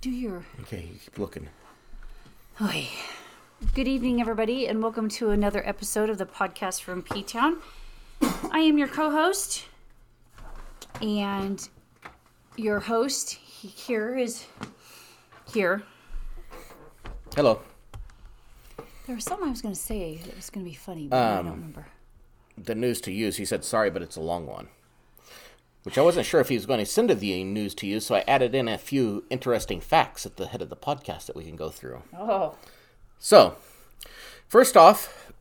Do your. Okay, you keep looking. Oy. Good evening, everybody, and welcome to another episode of the podcast from P Town. I am your co host, and your host here is here. Hello. There was something I was going to say that was going to be funny, but I Um, don't remember. The news to use. He said sorry, but it's a long one. Which I wasn't sure if he was going to send the news to you, so I added in a few interesting facts at the head of the podcast that we can go through. Oh. So, first off,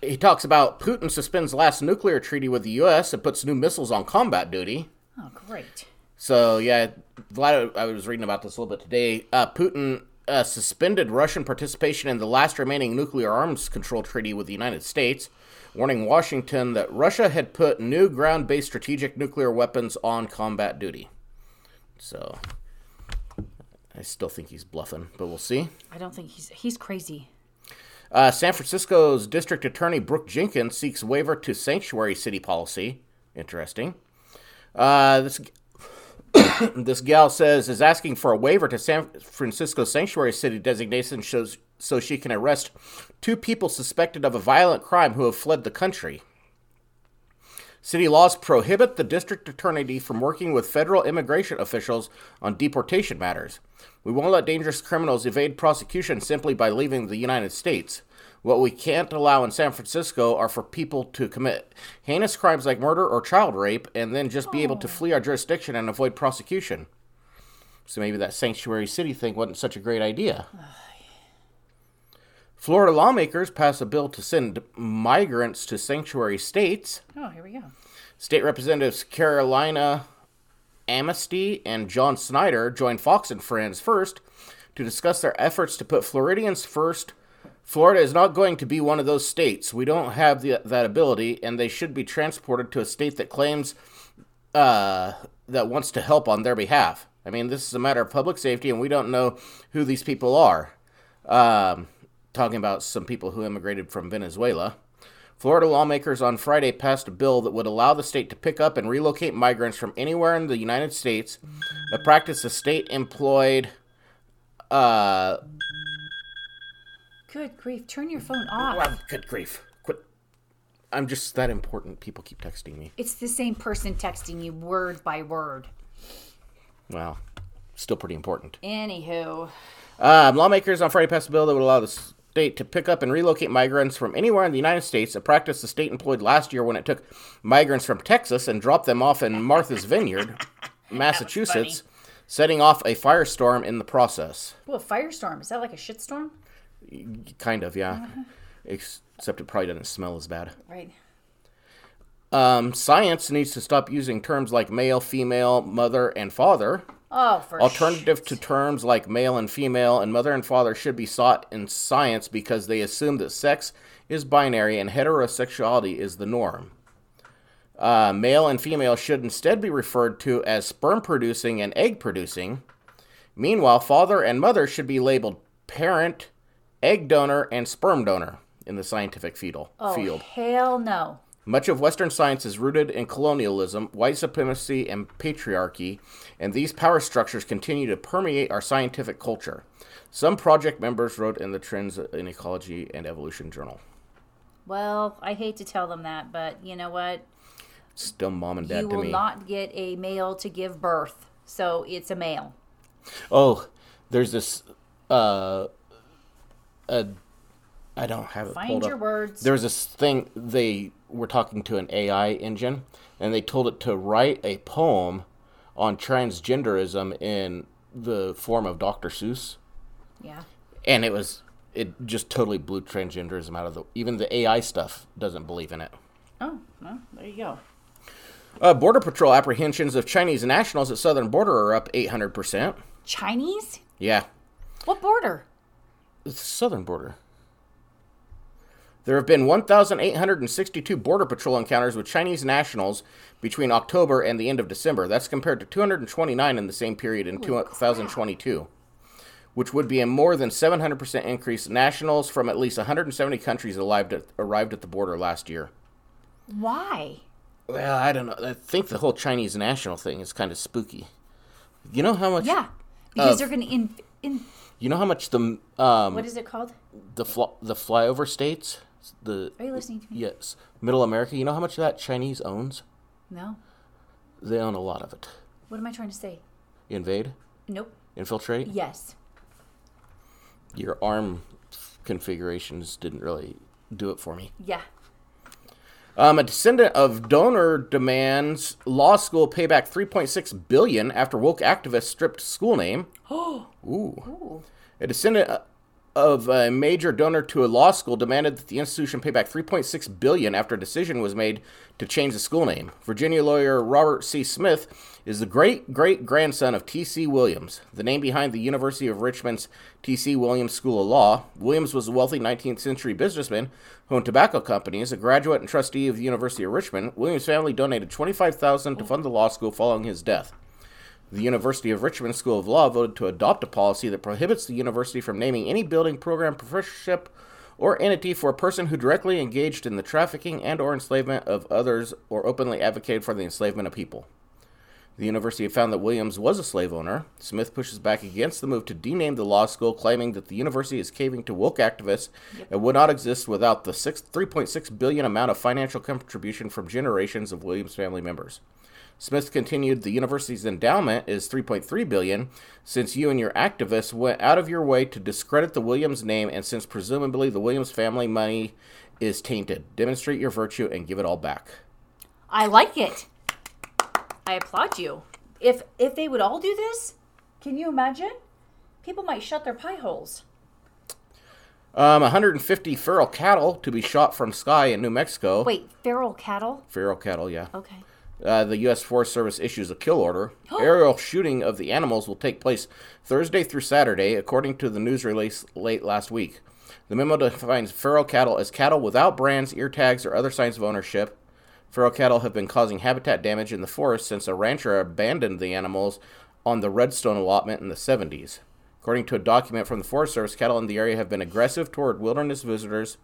he talks about Putin suspends last nuclear treaty with the U.S. and puts new missiles on combat duty. Oh, great. So yeah, Vlad, I was reading about this a little bit today. Uh, Putin uh, suspended Russian participation in the last remaining nuclear arms control treaty with the United States, warning Washington that Russia had put new ground-based strategic nuclear weapons on combat duty. So I still think he's bluffing, but we'll see. I don't think he's he's crazy. Uh, San Francisco's District Attorney Brooke Jenkins seeks waiver to sanctuary city policy. Interesting. Uh, this this gal says is asking for a waiver to San Francisco sanctuary city designation shows so she can arrest two people suspected of a violent crime who have fled the country. City laws prohibit the district attorney from working with federal immigration officials on deportation matters. We won't let dangerous criminals evade prosecution simply by leaving the United States. What we can't allow in San Francisco are for people to commit heinous crimes like murder or child rape and then just be able to oh. flee our jurisdiction and avoid prosecution. So maybe that sanctuary city thing wasn't such a great idea. Florida lawmakers pass a bill to send migrants to sanctuary states. Oh, here we go. State Representatives Carolina Amesty and John Snyder joined Fox and Friends first to discuss their efforts to put Floridians first. Florida is not going to be one of those states. We don't have the, that ability, and they should be transported to a state that claims uh, that wants to help on their behalf. I mean, this is a matter of public safety, and we don't know who these people are. Um, talking about some people who immigrated from Venezuela. Florida lawmakers on Friday passed a bill that would allow the state to pick up and relocate migrants from anywhere in the United States, a practice the state employed. Uh, Good grief. Turn your phone off. well, good grief. Quit. I'm just that important. People keep texting me. It's the same person texting you word by word. Well, still pretty important. Anywho. Um, lawmakers on Friday passed a bill that would allow the state to pick up and relocate migrants from anywhere in the United States, a practice the state employed last year when it took migrants from Texas and dropped them off in Martha's Vineyard, Massachusetts, setting off a firestorm in the process. Well, firestorm. Is that like a shitstorm? Kind of, yeah. Ex- Except it probably doesn't smell as bad. Right. Um, science needs to stop using terms like male, female, mother, and father. Oh, for Alternative to terms like male and female and mother and father should be sought in science because they assume that sex is binary and heterosexuality is the norm. Uh, male and female should instead be referred to as sperm producing and egg producing. Meanwhile, father and mother should be labeled parent, egg donor, and sperm donor in the scientific fetal oh, field. hell no. Much of Western science is rooted in colonialism, white supremacy, and patriarchy, and these power structures continue to permeate our scientific culture. Some project members wrote in the Trends in Ecology and Evolution Journal. Well, I hate to tell them that, but you know what? Still mom and dad you to will not get a male to give birth. So it's a male. Oh, there's this. Uh, uh, I don't have it Find your up. words. There's this thing they were talking to an AI engine, and they told it to write a poem on transgenderism in the form of Dr. Seuss, Yeah. and it was it just totally blew transgenderism out of the. Even the AI stuff doesn't believe in it. Oh, well, there you go. Uh, Border Patrol apprehensions of Chinese nationals at southern border are up 800%. Chinese? Yeah, What border? it's the southern border. There have been 1,862 Border Patrol encounters with Chinese nationals between October and the end of December. That's compared to 229 in the same period in 2022, which would be a more than 700% increase. Nationals from at least 170 countries arrived at, arrived at the border last year. Why? Well, I don't know. I think the whole Chinese national thing is kind of spooky. You know how much? Yeah. because they're going to in in You know how much the um what is it called? the fly, the flyover states the Are you listening to me? yes Middle America. You know how much of that Chinese owns? No. They own a lot of it. What am I trying to say? Invade, Nope. infiltrate. Yes. Your arm configurations didn't really do it for me. Yeah. Um, a descendant of donor demands law school payback 3.6 billion after woke activists stripped school name. Oh. Ooh. A descendant of a major donor to a law school demanded that the institution pay back 3.6 billion after a decision was made to change the school name. Virginia lawyer Robert C. Smith is the great great grandson of T.C. Williams, the name behind the University of Richmond's T.C. Williams School of Law. Williams was a wealthy 19th century businessman who owned tobacco companies. A graduate and trustee of the University of Richmond, Williams' family donated 25000 to fund the law school following his death. The University of Richmond School of Law voted to adopt a policy that prohibits the university from naming any building, program, professorship, or entity for a person who directly engaged in the trafficking and or enslavement of others or openly advocated for the enslavement of people. The university found that Williams was a slave owner. Smith pushes back against the move to dename the law school, claiming that the university is caving to woke activists and would not exist without the six, 3.6 billion amount of financial contribution from generations of Williams family members. Smith continued, "The university's endowment is 3.3 billion. Since you and your activists went out of your way to discredit the Williams name, and since presumably the Williams family money is tainted, demonstrate your virtue and give it all back." I like it. I applaud you. If if they would all do this, can you imagine? People might shut their pie holes. Um, 150 feral cattle to be shot from sky in New Mexico. Wait, feral cattle? Feral cattle, yeah. Okay. Uh, the U.S. Forest Service issues a kill order. Aerial shooting of the animals will take place Thursday through Saturday, according to the news release late last week. The memo defines feral cattle as cattle without brands, ear tags, or other signs of ownership. Feral cattle have been causing habitat damage in the forest since a rancher abandoned the animals on the Redstone allotment in the 70s. According to a document from the Forest Service, cattle in the area have been aggressive toward wilderness visitors.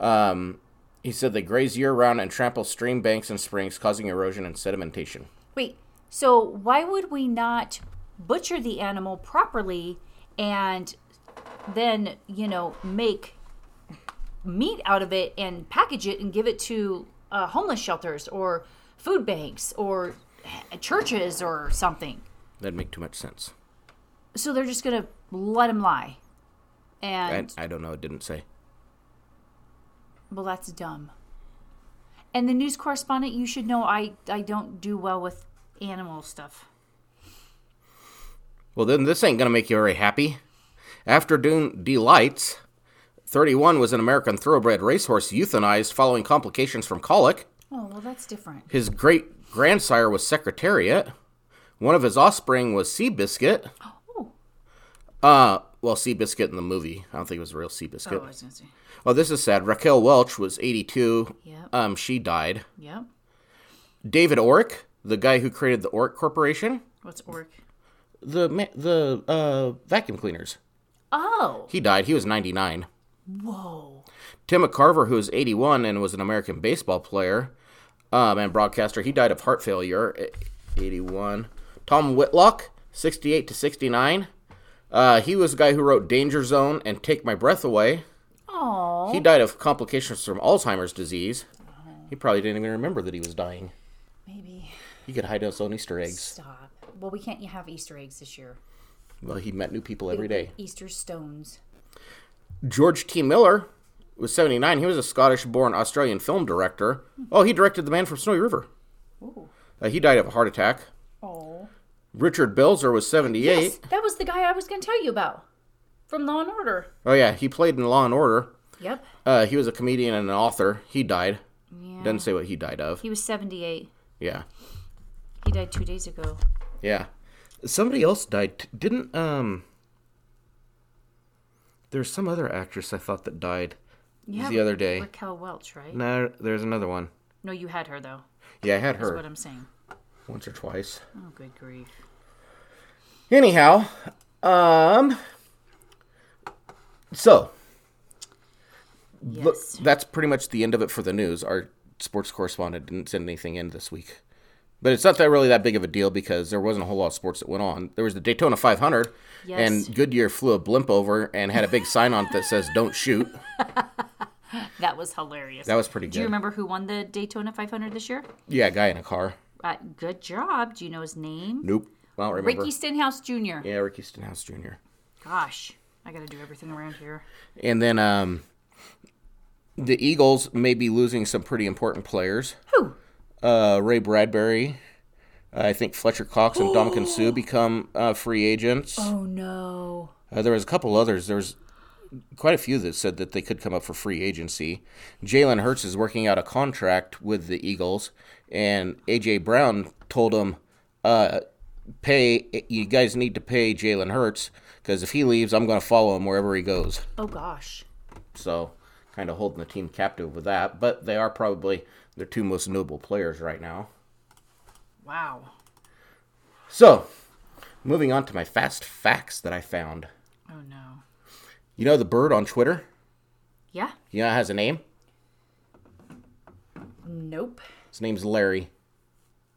Um, he said they graze year round and trample stream banks and springs, causing erosion and sedimentation. Wait, so why would we not butcher the animal properly and then, you know, make meat out of it and package it and give it to uh, homeless shelters or food banks or churches or something? That'd make too much sense. So they're just going to let him lie. I, And, I don't know. It didn't say. Well, that's dumb. And the news correspondent, you should know I, I don't do well with animal stuff. Well, then this ain't gonna make you very happy. Afternoon Deelites. 31 was an American thoroughbred racehorse euthanized following complications from colic. Oh, well, that's different. His great grandsire was Secretariat. One of his offspring was Seabiscuit. Uh, well, Seabiscuit in the movie. I don't think it was a real Seabiscuit. oh I was to say. Oh, this is sad. Raquel Welch was 82. Yep. Um, she died. Yep. David Oreck, the guy who created the Oreck Corporation, What's orc? the the uh, vacuum cleaners. Oh. He died. He was 99. Whoa. Tim McCarver, who was 81 and was an American baseball player um, and broadcaster, he died of heart failure at 81. Tom Whitlock, 68 to 69. Uh, he was the guy who wrote Danger Zone and Take My Breath Away. Oh. He died of complications from Alzheimer's disease. He probably didn't even remember that he was dying. Maybe. He could hide his own Easter eggs. Stop. Well, we can't have Easter eggs this year. Well, he met new people every day. Easter stones. George T. Miller was 79. He was a Scottish born Australian film director. Oh, he directed The Man from Snowy River. Ooh. Uh, he died of a heart attack. Richard Belzer was 78. Yes, that was the guy I was going to tell you about from Law and Order. Oh, yeah, he played in Law and Order. Yep. Uh, he was a comedian and an author. He died. Yeah. Doesn't say what he died of. He was 78. Yeah. He died two days ago. Yeah. Somebody else died. Didn't, um. There's some other actress I thought that died You the other day. Raquel Welch, right? No, there's another one. No, you had her, though. Yeah, I had That's her That's what I'm saying. Once or twice. Oh, good grief. Anyhow, um. So, look, Yes. that's pretty much the end of it for the news. Our sports correspondent didn't send anything in this week. But it's not that really that big of a deal because there wasn't a whole lot of sports that went on. There was the Daytona 500, Yes. and Goodyear flew a blimp over and had a big sign on it that says "Don't shoot." That was hilarious. That was pretty good. Do you remember who won the Daytona 500 this year? Yeah, a guy in a car. Uh, good job. Do you know his name? Nope, I don't remember. Ricky Stenhouse Jr. Yeah, Ricky Stenhouse Jr. Gosh, I got to do everything around here. And then um, the Eagles may be losing some pretty important players. Who? Uh, Ray Bradbury. I think Fletcher Cox and Dominican Sue become uh, free agents. Oh no. Uh, there was a couple others. There was quite a few that said that they could come up for free agency. Jalen Hurts is working out a contract with the Eagles, and AJ Brown told him, uh, "Pay you guys need to pay Jalen Hurts because if he leaves, I'm going to follow him wherever he goes." Oh gosh. So, kind of holding the team captive with that. But they are probably their two most notable players right now. Wow. So, moving on to my fast facts that I found. Oh no. You know the bird on Twitter? Yeah. You know it has a name? Nope. His name's Larry.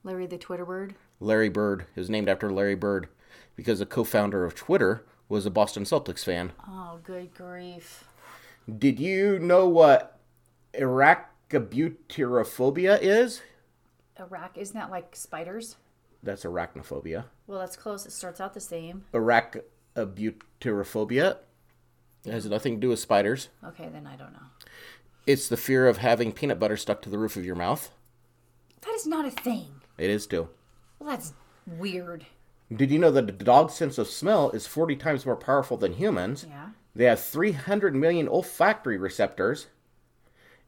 Larry the Twitter bird. Larry Bird. It was named after Larry Bird because the co-founder of Twitter was a Boston Celtics fan. Oh, good grief. Did you know what arachibutyrophobia is? Iraq, isn't that like spiders? That's arachnophobia. Well, that's close. It starts out the same. Arachibutyrophobia it has nothing to do with spiders. Okay, then I don't know. It's the fear of having peanut butter stuck to the roof of your mouth. That is not a thing. It is too. Well, that's weird. Did you know that a dog's sense of smell is 40 times more powerful than humans? Yeah. They have 300 million olfactory receptors.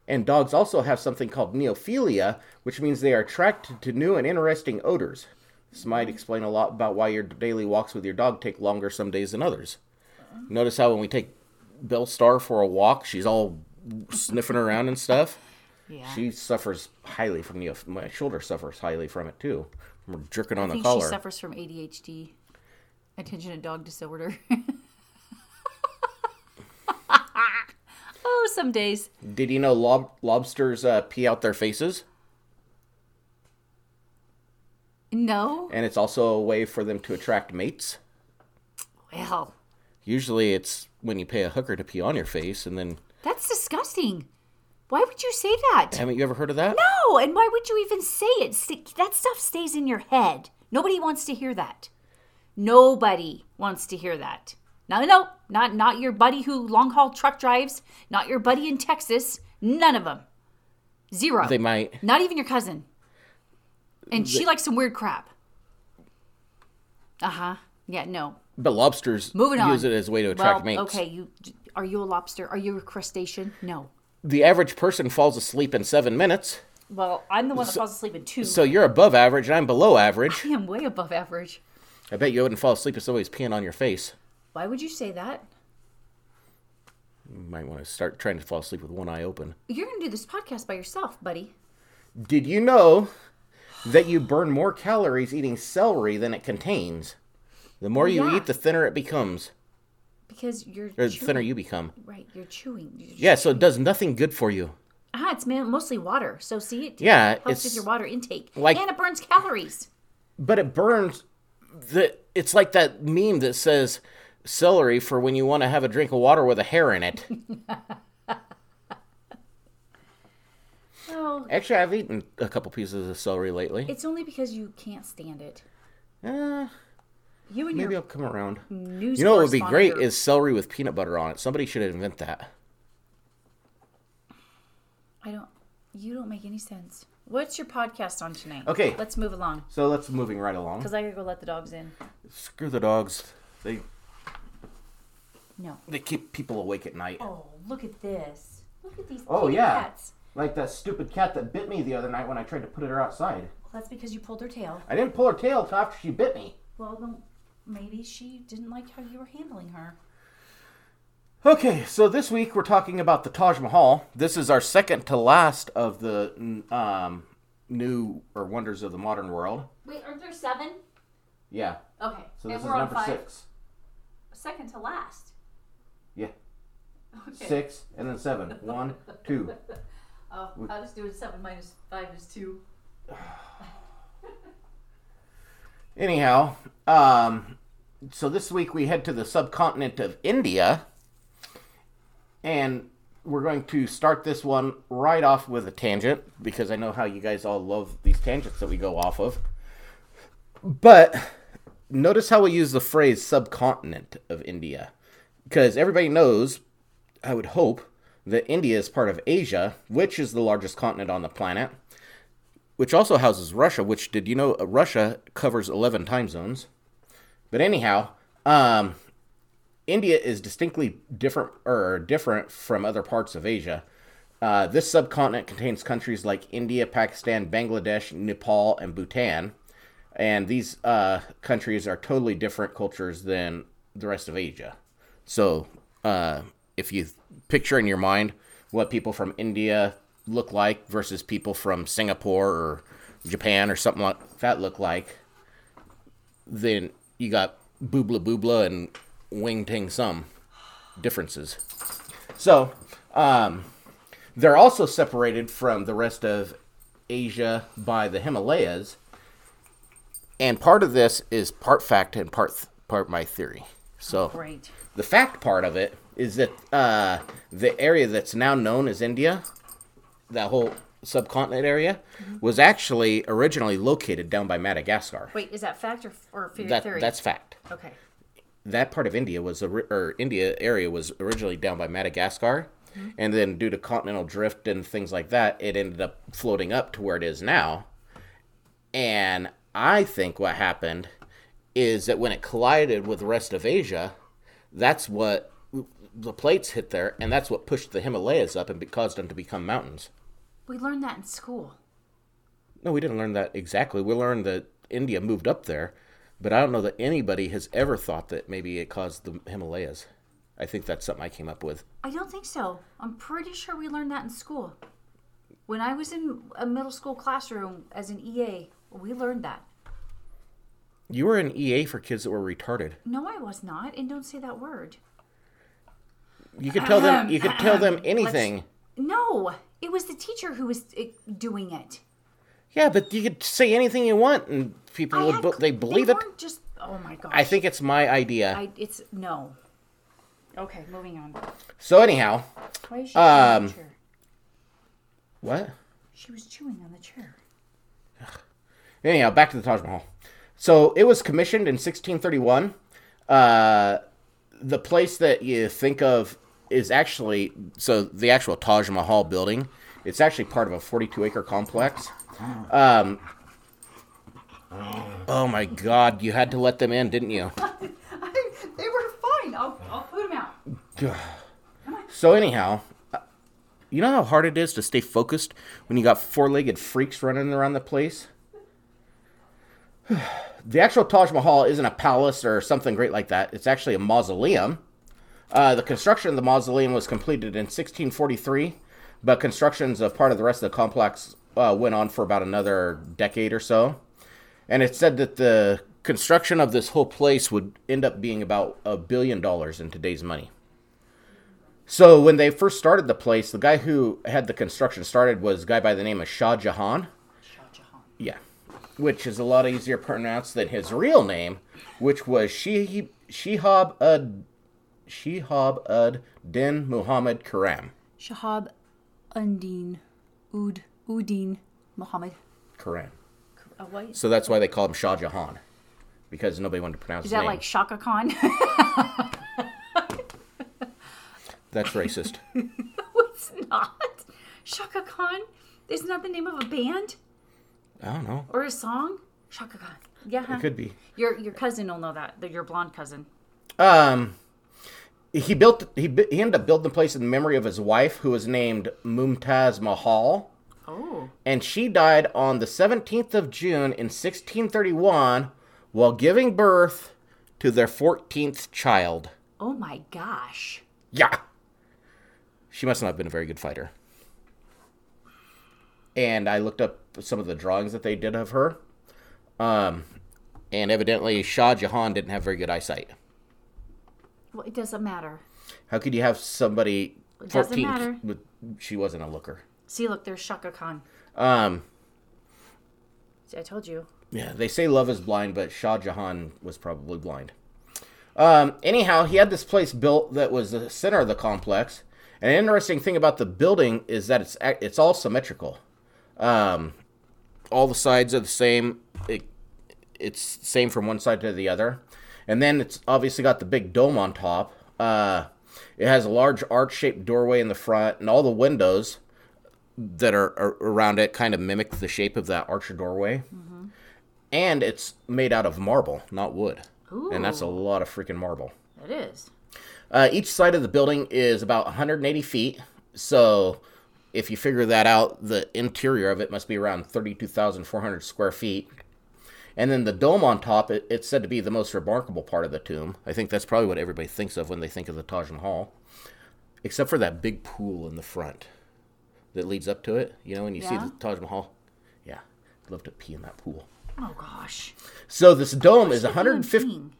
And dogs also have something called neophilia, which means they are attracted to new and interesting odors. This might explain a lot about why your daily walks with your dog take longer some days than others. Notice how when we take Belle Star for a walk, she's all sniffing around and stuff. Yeah. She suffers highly from neoph. My shoulder suffers highly from it too. From jerking on I the think collar. she suffers from ADHD, attention and dog disorder. oh, some days. Did you know lob- lobsters uh, pee out their faces? No. And it's also a way for them to attract mates. Well, Usually it's when you pay a hooker to pee on your face, and then. that's disgusting. Why would you say that? Haven't you ever heard of that? No, and why would you even say it? That stuff stays in your head. Nobody wants to hear that. Nobody wants to hear that. No, no, not not your buddy who long haul truck drives, not your buddy in Texas. None of them. Zero. They might. Not even your cousin. And she likes some weird crap. Uh huh. Yeah. No. But lobsters Moving on. use it as a way to attract well, mates. okay. You are you a lobster? Are you a crustacean? No. The average person falls asleep in seven minutes, Well, I'm the one that falls asleep in two. so you're above average, and I'm below average. I am way above average. I bet you wouldn't fall asleep if somebody's peeing on your face. Why would you say that? You might want to start trying to fall asleep with one eye open. You're gonna do this podcast by yourself, buddy. Did you know that you burn more calories eating celery than it contains? The more you Yeah. eat, the thinner it becomes, Because you're or the chewing. thinner you become. right. You're chewing. You're Yeah, so it does nothing good for you. Ah, it's mostly water. So see, it Yeah, helps it's with your water intake, like- and it burns calories. But it burns. The it's like that meme that says celery for when you want to have a drink of water with a hair in it. Oh, Actually, I've eaten a couple pieces of celery lately. it's only because you can't stand it. Uh, You and maybe I'll come around. news. You know what would be great is celery with peanut butter on it. Somebody should invent that. I don't. You don't make any sense. What's your podcast on tonight? Okay. let's move along So let's moving right along. because I gotta go let the dogs in. Screw the dogs. They No. they keep people awake at night. Oh, look at this. Look at these. Oh, yeah. Cats. Like that stupid cat that bit me the other night when I tried to put her outside. Well, that's because you pulled her tail. I didn't pull her tail till after she bit me. Well, then maybe she didn't like how you were handling her. Okay, so this week we're talking about the Taj Mahal. This is our second to last of the um, new or wonders of the modern world. Wait, aren't there seven? Yeah, Okay. so this is number six. Second to last. Yeah, Okay. six and then seven. One, two. Oh, I'll just do it. Seven minus five is two. Anyhow, um, so this week we head to the subcontinent of India, and we're going to start this one right off with a tangent because I know how you guys all love these tangents that we go off of. But notice how we use the phrase subcontinent of India because everybody knows, I would hope, that India is part of Asia, which is the largest continent on the planet, which also houses Russia, which did you know Russia covers 11 time zones? But anyhow, um, India is distinctly different or different from other parts of Asia. Uh, this subcontinent contains countries like India, Pakistan, Bangladesh, Nepal, and Bhutan. And these uh, countries are totally different cultures than the rest of Asia. So, uh, if you picture in your mind what people from India look like versus people from Singapore or Japan or something like that look like, then you got boobla boobla and wing ting some differences. So, um, they're also separated from the rest of Asia by the Himalayas, and part of this is part fact and part part my theory. So, Great. the fact part of it is that uh, the area that's now known as India, that whole subcontinent area, was actually originally located down by Madagascar. Wait, is that fact or, or theory? That that's fact. okay. That part of India was or India area was originally down by Madagascar, and then due to continental drift and things like that, it ended up floating up to where it is now. And I think what happened is that when it collided with the rest of Asia, that's what the plates hit there, and that's what pushed the Himalayas up and caused them to become mountains. We learned that in school. No, we didn't learn that exactly. We learned that India moved up there, but I don't know that anybody has ever thought that maybe it caused the Himalayas. I think that's something I came up with. I don't think so. I'm pretty sure we learned that in school. When I was in a middle school classroom as an EA, we learned that. You were an EA for kids that were retarded. No, I was not, and don't say that word. You could tell them. You could tell them anything. No, it was the teacher who was uh, doing it. Yeah, but you could say anything you want, and people I would. had cl- They believe it. Just oh my god! I think it's my idea. I, it's no. Okay, moving on. So anyhow, Why is she chewing on Um, the chair? what? She was chewing on the chair. Anyhow, back to the Taj Mahal. So it was commissioned in 1631. Uh, the place that you think of is actually so the actual Taj Mahal building. It's actually part of a 42 acre complex. Um, oh my God! You had to let them in, didn't you? they were fine. I'll, I'll put them out. So anyhow, uh, you know how hard it is to stay focused when you got four-legged freaks running around the place. The actual Taj Mahal isn't a palace or something great like that. It's actually a mausoleum. Uh, the construction of the mausoleum was completed in 1643, but constructions of part of the rest of the complex uh, went on for about another decade or so. And it's said that the construction of this whole place would end up being about a billion dollars in today's money. So when they first started the place, the guy who had the construction started was a guy by the name of Shah Jahan. Shah Jahan. Yeah, which is a lot easier to pronounce than his real name, which was Shi Shihab Ud Shihab Ud Din Muhammad Karam. Shahab Undine Ud Udin Muhammad. Karam. Uh, what? So that's why they call him Shah Jahan, because nobody wanted to pronounce Is his that name. like Chaka Khan? That's racist. it's not. Chaka Khan? Isn't that the name of a band I don't know. or a song? Chaka Khan. Yeah. It could be. Your your cousin will know that. Your blonde cousin. Um, he built. He he ended up building the place in memory of his wife, who was named Mumtaz Mahal. Oh. and she died on the 17th of June in 1631 while giving birth to their 14th child. Oh my gosh. Yeah. She must not have been a very good fighter. And I looked up some of the drawings that they did of her. Um, and evidently Shah Jahan didn't have very good eyesight. Well, it doesn't matter. How could you have somebody It doesn't 14 matter. with she wasn't a looker. See, look, there's Chaka Khan. Um, See, I told you. Yeah, they say love is blind, but Shah Jahan was probably blind. Um, anyhow, he had this place built that was the center of the complex. And an interesting thing about the building is that it's ac- it's all symmetrical. Um, all the sides are the same. It, it's same from one side to the other. And then it's obviously got the big dome on top. Uh, it has a large arch-shaped doorway in the front, and all the windows that are, are around it kind of mimic the shape of that archer doorway. And it's made out of marble, not wood. Ooh. And that's a lot of freaking marble. It is. Uh, each side of the building is about 180 feet. So if you figure that out, the interior of it must be around 32,400 square feet. And then the dome on top, it, it's said to be the most remarkable part of the tomb. I think that's probably what everybody thinks of when they think of the Taj Mahal. Except for that big pool in the front that leads up to it. You know, when you see the Taj Mahal. Yeah, I'd love to pee in that pool. Oh gosh. So this dome is What's the 150.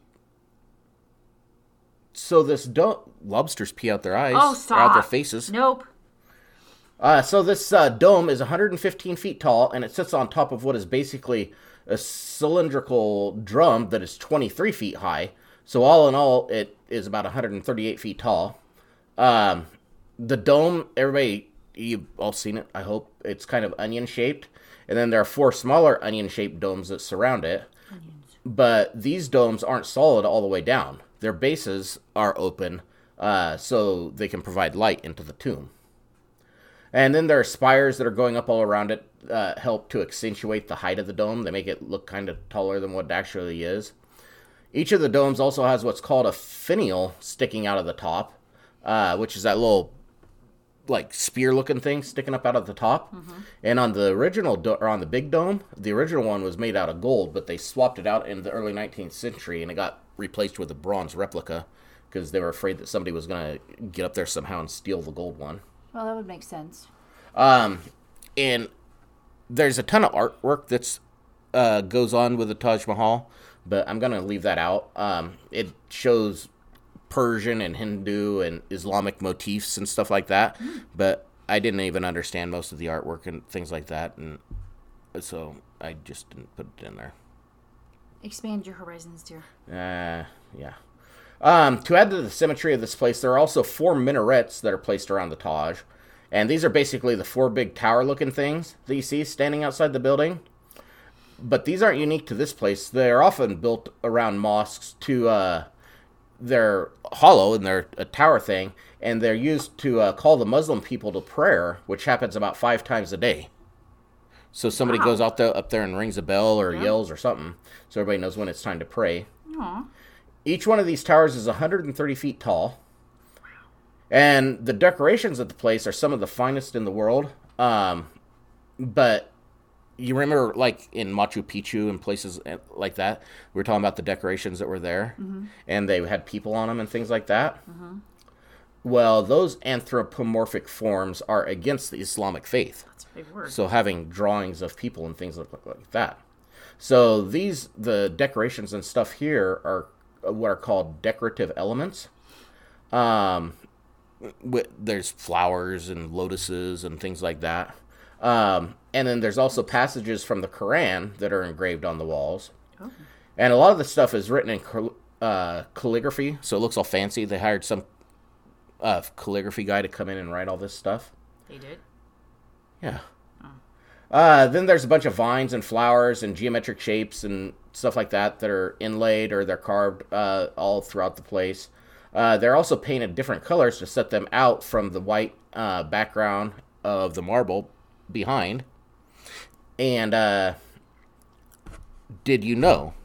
So this dome. Lobsters pee out their eyes. Oh stop. out their faces. Nope. Uh, so this uh, dome is 115 feet tall, and it sits on top of what is basically a cylindrical drum that is 23 feet high. So all in all, it is about 138 feet tall. Um, the dome, everybody, you've all seen it. I hope it's kind of onion shaped, and then there are four smaller onion shaped domes that surround it. But these domes aren't solid all the way down. Their bases are open, uh, so they can provide light into the tomb. And then there are spires that are going up all around it, uh, help to accentuate the height of the dome. They make it look kind of taller than what it actually is. Each of the domes also has what's called a finial sticking out of the top, uh, which is that little like spear looking thing sticking up out of the top. And on the original do- or on the big dome, the original one was made out of gold, but they swapped it out in the early 19th century and it got replaced with a bronze replica because they were afraid that somebody was going to get up there somehow and steal the gold one. Well, that would make sense. Um, and there's a ton of artwork that's uh, goes on with the Taj Mahal, but I'm gonna leave that out. Um, it shows Persian and Hindu and Islamic motifs and stuff like that, but I didn't even understand most of the artwork and things like that, and so I just didn't put it in there. Expand your horizons, dear. Uh, yeah. Um, to add to the symmetry of this place, there are also four minarets that are placed around the Taj. And these are basically the four big tower looking things that you see standing outside the building. But these aren't unique to this place. They're often built around mosques to, uh, they're hollow and they're a tower thing. And they're used to uh, call the Muslim people to prayer, which happens about five times a day. So somebody Wow. goes out there, up there and rings a bell or yells or something, so everybody knows when it's time to pray. Aw. Each one of these towers is 130 feet tall. And the decorations at the place are some of the finest in the world. Um, but you remember, like in Machu Picchu and places eh, like that, we were talking about the decorations that were there, and they had people on them and things like that. Well, those anthropomorphic forms are against the Islamic faith. That's a big word. So having drawings of people and things like, like that. So these the decorations and stuff here are what are called decorative elements. Um, there's flowers and lotuses and things like that. Um, and then there's also passages from the Quran that are engraved on the walls. Oh. And a lot of the stuff is written in cal- uh, calligraphy, so it looks all fancy. They hired some uh, calligraphy guy to come in and write all this stuff. They did. Yeah. Uh, then there's a bunch of vines and flowers and geometric shapes and stuff like that that are inlaid or they're carved uh, all throughout the place. Uh, they're also painted different colors to set them out from the white uh, background of the marble behind. And uh, did you know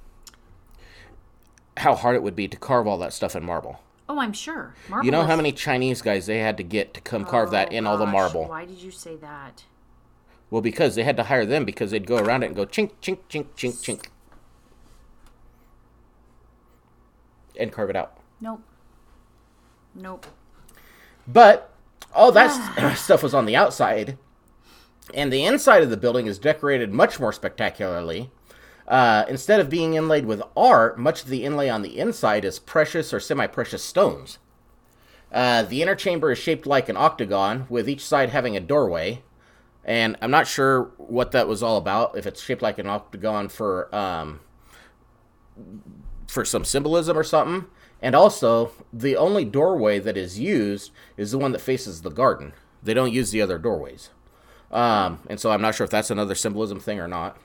how hard it would be to carve all that stuff in marble? Oh, I'm sure. Marble You know how many Chinese guys they had to get to come carve that Oh, in all the marble? Why did you say that? Well, because they had to hire them because they'd go around it and go chink, chink, chink, chink, chink. And carve it out. Nope. Nope. But all that stuff was on the outside. And the inside of the building is decorated much more spectacularly. Uh, instead of being inlaid with art, much of the inlay on the inside is precious or semi precious stones. Uh, the inner chamber is shaped like an octagon, with each side having a doorway. and I'm not sure what that was all about. If it's shaped like an octagon for um, for some symbolism or something. And also, the only doorway that is used is the one that faces the garden. They don't use the other doorways. Um, and so I'm not sure if that's another symbolism thing or not.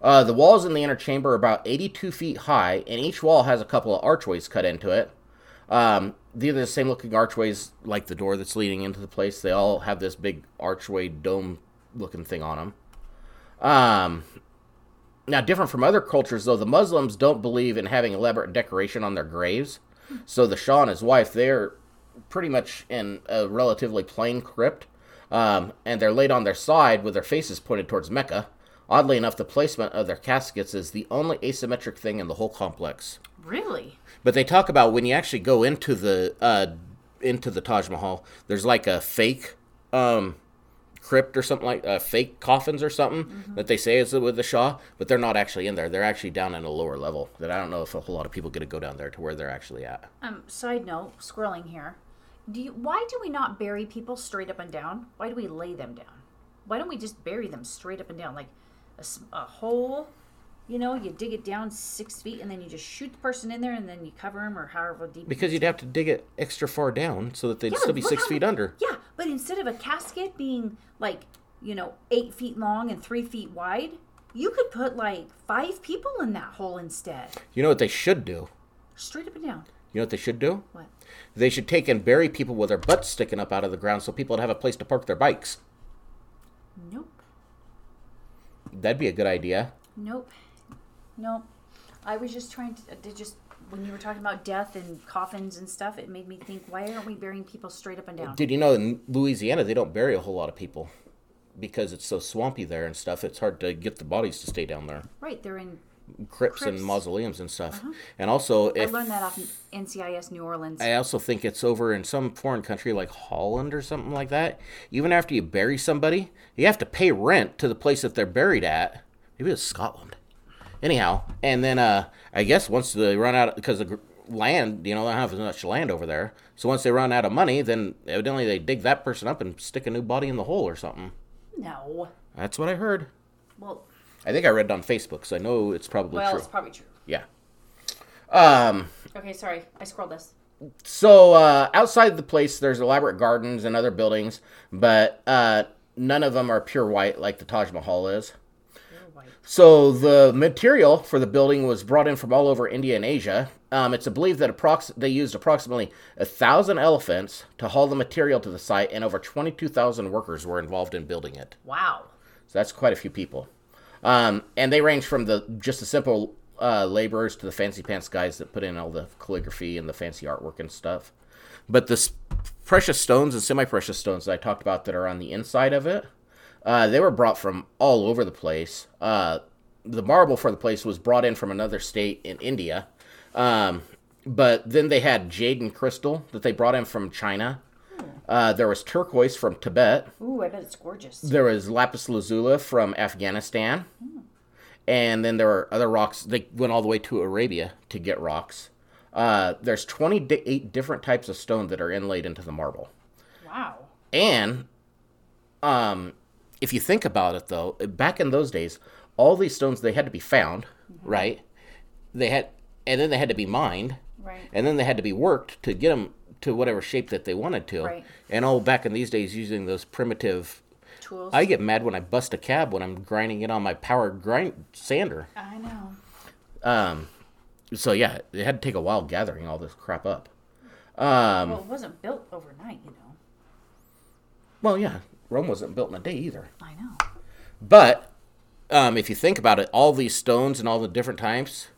Uh, the walls in the inner chamber are about 82 feet high, and each wall has a couple of archways cut into it. Um, these are the same looking archways like the door that's leading into the place. They all have this big archway dome looking thing on them. Um, now, different from other cultures, though, the Muslims don't believe in having elaborate decoration on their graves. So the Shah and his wife, they're pretty much in a relatively plain crypt, um, and they're laid on their side with their faces pointed towards Mecca. Oddly enough, the placement of their caskets is the only asymmetric thing in the whole complex. Really? But they talk about when you actually go into the uh, into the Taj Mahal, there's like a fake um, crypt or something like uh, fake coffins or something mm-hmm. that they say is with the Shah, but they're not actually in there. They're actually down in a lower level. That I don't know if a whole lot of people get to go down there to where they're actually at. Um, side note, scrolling here. Do you, why do we not bury people straight up and down? Why do we lay them down? Why don't we just bury them straight up and down, like a, a hole? You know, you dig it down six feet and then you just shoot the person in there and then you cover them or however deep. Because you'd have to dig it extra far down so that they'd yeah, still be six feet under. Yeah, but instead of a casket being like, you know, eight feet long and three feet wide, you could put like five people in that hole instead. You know what they should do? Straight up and down. You know what they should do? What? They should take and bury people with their butts sticking up out of the ground so people would have a place to park their bikes. Nope. That'd be a good idea. Nope. No, I was just trying to, uh, to just when you were talking about death and coffins and stuff, it made me think, why aren't we burying people straight up and down? Did you know in Louisiana they don't bury a whole lot of people because it's so swampy there and stuff? It's hard to get the bodies to stay down there. Right, they're in crypts, crypts. and mausoleums and stuff. Uh-huh. And also, if, I learned that off NCIS New Orleans. I also think it's over in some foreign country like Holland or something like that. Even after you bury somebody, you have to pay rent to the place that they're buried at. Maybe it's Scotland. Anyhow, and then uh, I guess once they run out because the land, you know, they don't have as much land over there. So once they run out of money, then evidently they dig that person up and stick a new body in the hole or something. No. That's what I heard. Well, I think I read it on Facebook, so I know it's probably well, true. Well, it's probably true. Yeah. Um. Okay, sorry, I scrolled this. So uh, outside the place, there's elaborate gardens and other buildings, but uh, none of them are pure white like the Taj Mahal is. So the material for the building was brought in from all over India and Asia. Um, it's believed that approx- they used approximately a thousand elephants to haul the material to the site, and over twenty-two thousand workers were involved in building it. Wow! So that's quite a few people, um, and they range from the just the simple uh, laborers to the fancy pants guys that put in all the calligraphy and the fancy artwork and stuff. But the precious stones and semi-precious stones that I talked about that are on the inside of it uh, they were brought from all over the place. Uh, the marble for the place was brought in from another state in India. Um, but then they had jade and crystal that they brought in from China. Uh, there was turquoise from Tibet. Ooh, I bet it's gorgeous. There was lapis lazuli from Afghanistan. Hmm. And then there were other rocks. They went all the way to Arabia to get rocks. Uh, there's 28 different types of stone that are inlaid into the marble. Wow. And um, if you think about it, though, back in those days, all these stones they had to be found, mm-hmm. right? They had, and then they had to be mined, right? And then they had to be worked to get them to whatever shape that they wanted to. Right. And all back in these days, using those primitive tools. I get mad when I bust a cab when I'm grinding it on my power grind sander. I know. Um, so yeah, it had to take a while gathering all this crap up. Um, well, it wasn't built overnight, you know. Well, yeah, Rome wasn't built in a day either. I know. But um, if you think about it, all these stones and all the different types,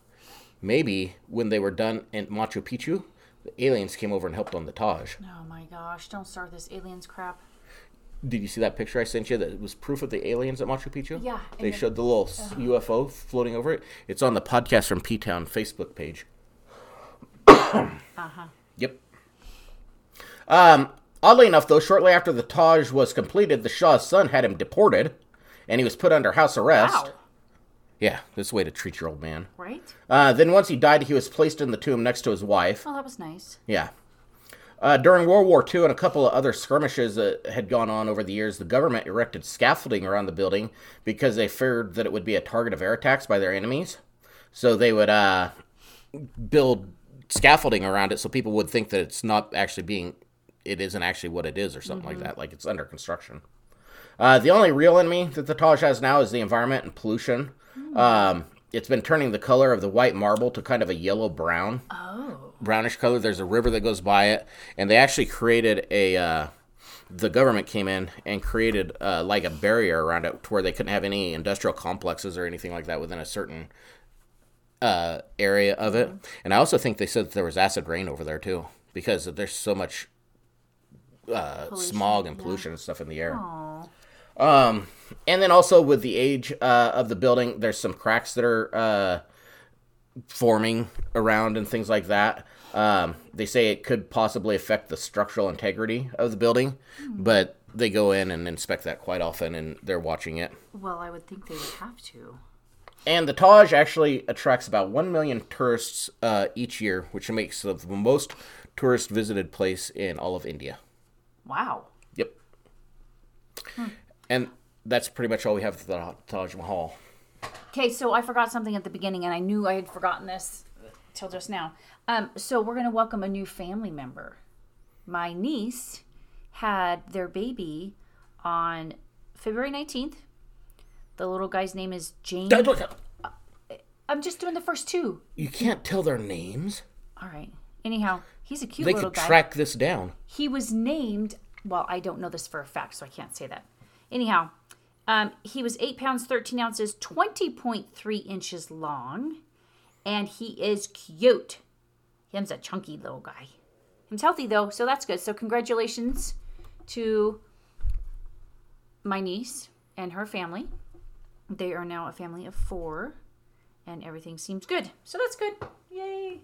maybe when they were done in Machu Picchu, the aliens came over and helped on the Taj. Oh my gosh! Don't start this aliens crap. Did you see that picture I sent you that was proof of the aliens at Machu Picchu? Yeah. They showed the little uh-huh. UFO floating over it. It's on the podcast from P Town Facebook page. uh huh. Yep. Um, Oddly enough, though, shortly after the Taj was completed, the Shah's son had him deported, and he was put under house arrest. Wow. Yeah, this way to treat your old man. Right. Uh, then once he died, he was placed in the tomb next to his wife. Oh, that was nice. Yeah. Uh, during World War II and a couple of other skirmishes that had gone on over the years, the government erected scaffolding around the building because they feared that it would be a target of air attacks by their enemies. So they would uh, build scaffolding around it so people would think that it's not actually being, it isn't actually what it is or something like that, like it's under construction. Uh, the only real enemy that the Taj has now is the environment and pollution. Um, it's been turning the color of the white marble to kind of a yellow brown Oh. brownish color. There's a river that goes by it, and they actually created a. Uh, the government came in and created uh, like a barrier around it to where they couldn't have any industrial complexes or anything like that within a certain uh, area of it. And I also think they said that there was acid rain over there too because there's so much uh, smog and pollution and stuff in the air. Um, and then also with the age uh, of the building, there's some cracks that are uh, forming around and things like that. Um, they say it could possibly affect the structural integrity of the building, but they go in and inspect that quite often, and they're watching it. Well, I would think they would have to. And the Taj actually attracts about 1 million tourists uh, each year, which makes it the most tourist visited place in all of India. Wow. Yep. And that's pretty much all we have for the Taj Mahal. Okay, so I forgot something at the beginning, and I knew I had forgotten this till just now. Um, so we're gonna welcome a new family member. My niece had their baby on February nineteenth. The little guy's name is James. I'm just doing the first two. You can't tell their names. All right. Anyhow, he's a cute They little could guy. track this down. he was named well i don't know this for a fact so i can't say that. Anyhow um, he was 8 pounds 13 ounces 20.3 inches long and he is cute. Him's a chunky little guy. He's healthy though so that's good. So congratulations to my niece and her family. They are now a family of four and everything seems good. So that's good. Yay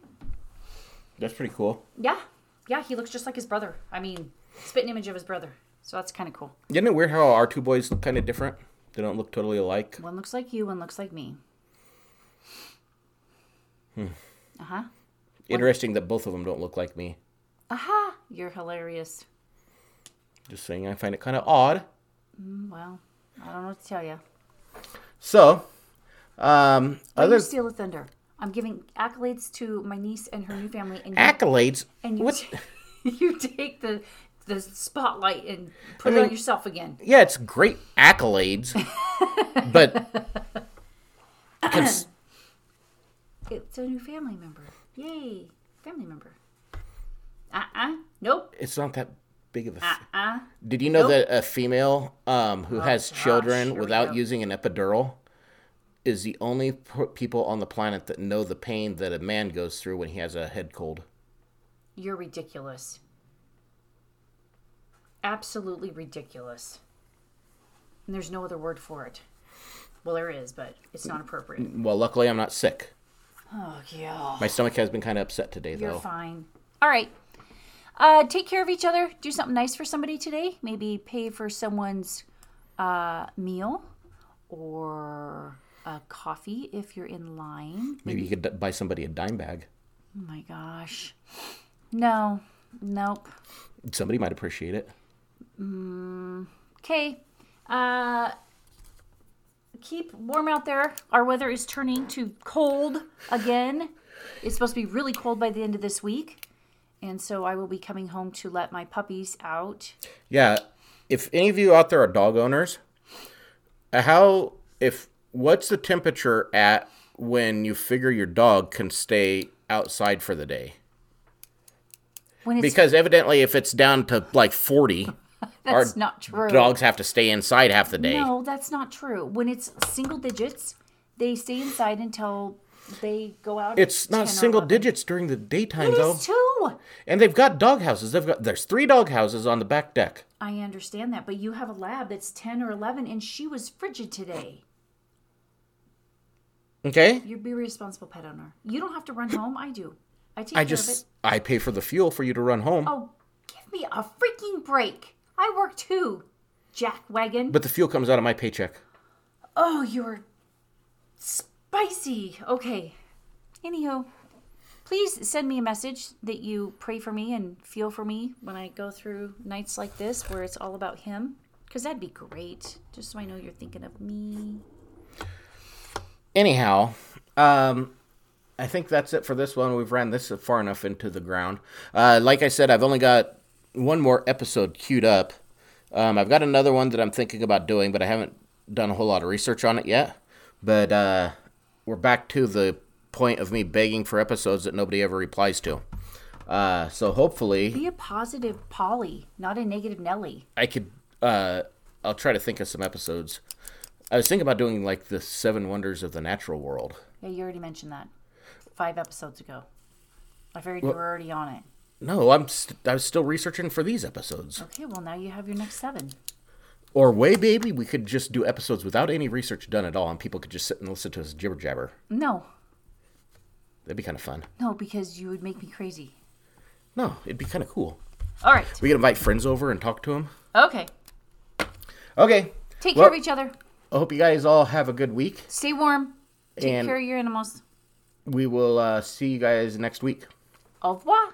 That's pretty cool. yeah. Yeah, he looks just like his brother. I mean, spitting image of his brother. So that's kind of cool. Isn't it weird how our two boys look kind of different? They don't look totally alike. One looks like you, one looks like me. Uh huh. Interesting that both of them don't look like me. Aha! You're hilarious. Just saying, I find it kind of odd. Well, I don't know what to tell you. So, um, Other other you steal the thunder. I'm giving accolades to my niece and her new family, and you, accolades. and you, what? you take the the spotlight and put it mean- on yourself again. Yeah, it's great accolades, but cons- It's a new family member. Yay! Family member. Uh uh Nope. it's not that big of a. Uh uh Did you know Nope. that a female um, who has gosh, children without using an epidural is the only people on the planet that know the pain that a man goes through when he has a head cold? You're ridiculous. Absolutely ridiculous. And there's no other word for it. Well, there is, but it's not appropriate. Well, luckily I'm not sick. Oh, yeah. My stomach has been kind of upset today, You're though. fine. All right. Uh, take care of each other. Do something nice for somebody today. Maybe pay for someone's uh, meal or a coffee if you're in line. Maybe you could buy somebody a dime bag. Oh my gosh. No. Nope. Somebody might appreciate it. Okay. Uh keep warm out there. Our weather is turning to cold again. It's supposed to be really cold by the end of this week. And so I will be coming home to let my puppies out. Yeah, if any of you out there are dog owners, uh, how if what's the temperature at when you figure your dog can stay outside for the day? When it's Because evidently, if it's down to like forty, our that's not true. dogs have to stay inside half the day. No, that's not true. When it's single digits, they stay inside until they go out. It's not 10 single 11. digits during the daytime It though, is too. and they've got dog houses. They've got there's three dog houses on the back deck. I understand that, but you have a lab that's 10 or 11 and she was frigid today. Okay, You'd be a responsible pet owner. You don't have to run home. I do. I take I care of it. just I pay for the fuel for you to run home, Oh, give me a freaking break. I work too, Jack Wagon. but the fuel comes out of my paycheck. oh, you're spicy. Okay. Anywho, please send me a message that you pray for me and feel for me when I go through nights like this where it's all about Him. Because that'd be great. Just so I know you're thinking of me. Anyhow, um, I think that's it for this one. We've ran this far enough into the ground. Uh, like I said, I've only got one more episode queued up. Um, I've got another one that I'm thinking about doing, but I haven't done a whole lot of research on it yet. But uh, we're back to the point of me begging for episodes that nobody ever replies to. Uh, so hopefully, Be a positive Polly, not a negative Nelly. I could. Uh, I'll try to think of some episodes. I was thinking about doing like the seven wonders of the natural world. Yeah, you already mentioned that five episodes ago. I figured you were already on it. No, I'm. St- I was still researching for these episodes. Okay, well now you have your next seven. Or way, baby, we could just do episodes without any research done at all, and people could just sit and listen to us jibber jabber. No, That'd be kind of fun. no, because you would make me crazy. No, it'd be kind of cool. All right. We could invite friends over and talk to them. Okay. Okay. Take Well- care of each other. I hope you guys all have a good week. Stay warm. Take And- care of your animals. We will uh, see you guys next week. Au revoir.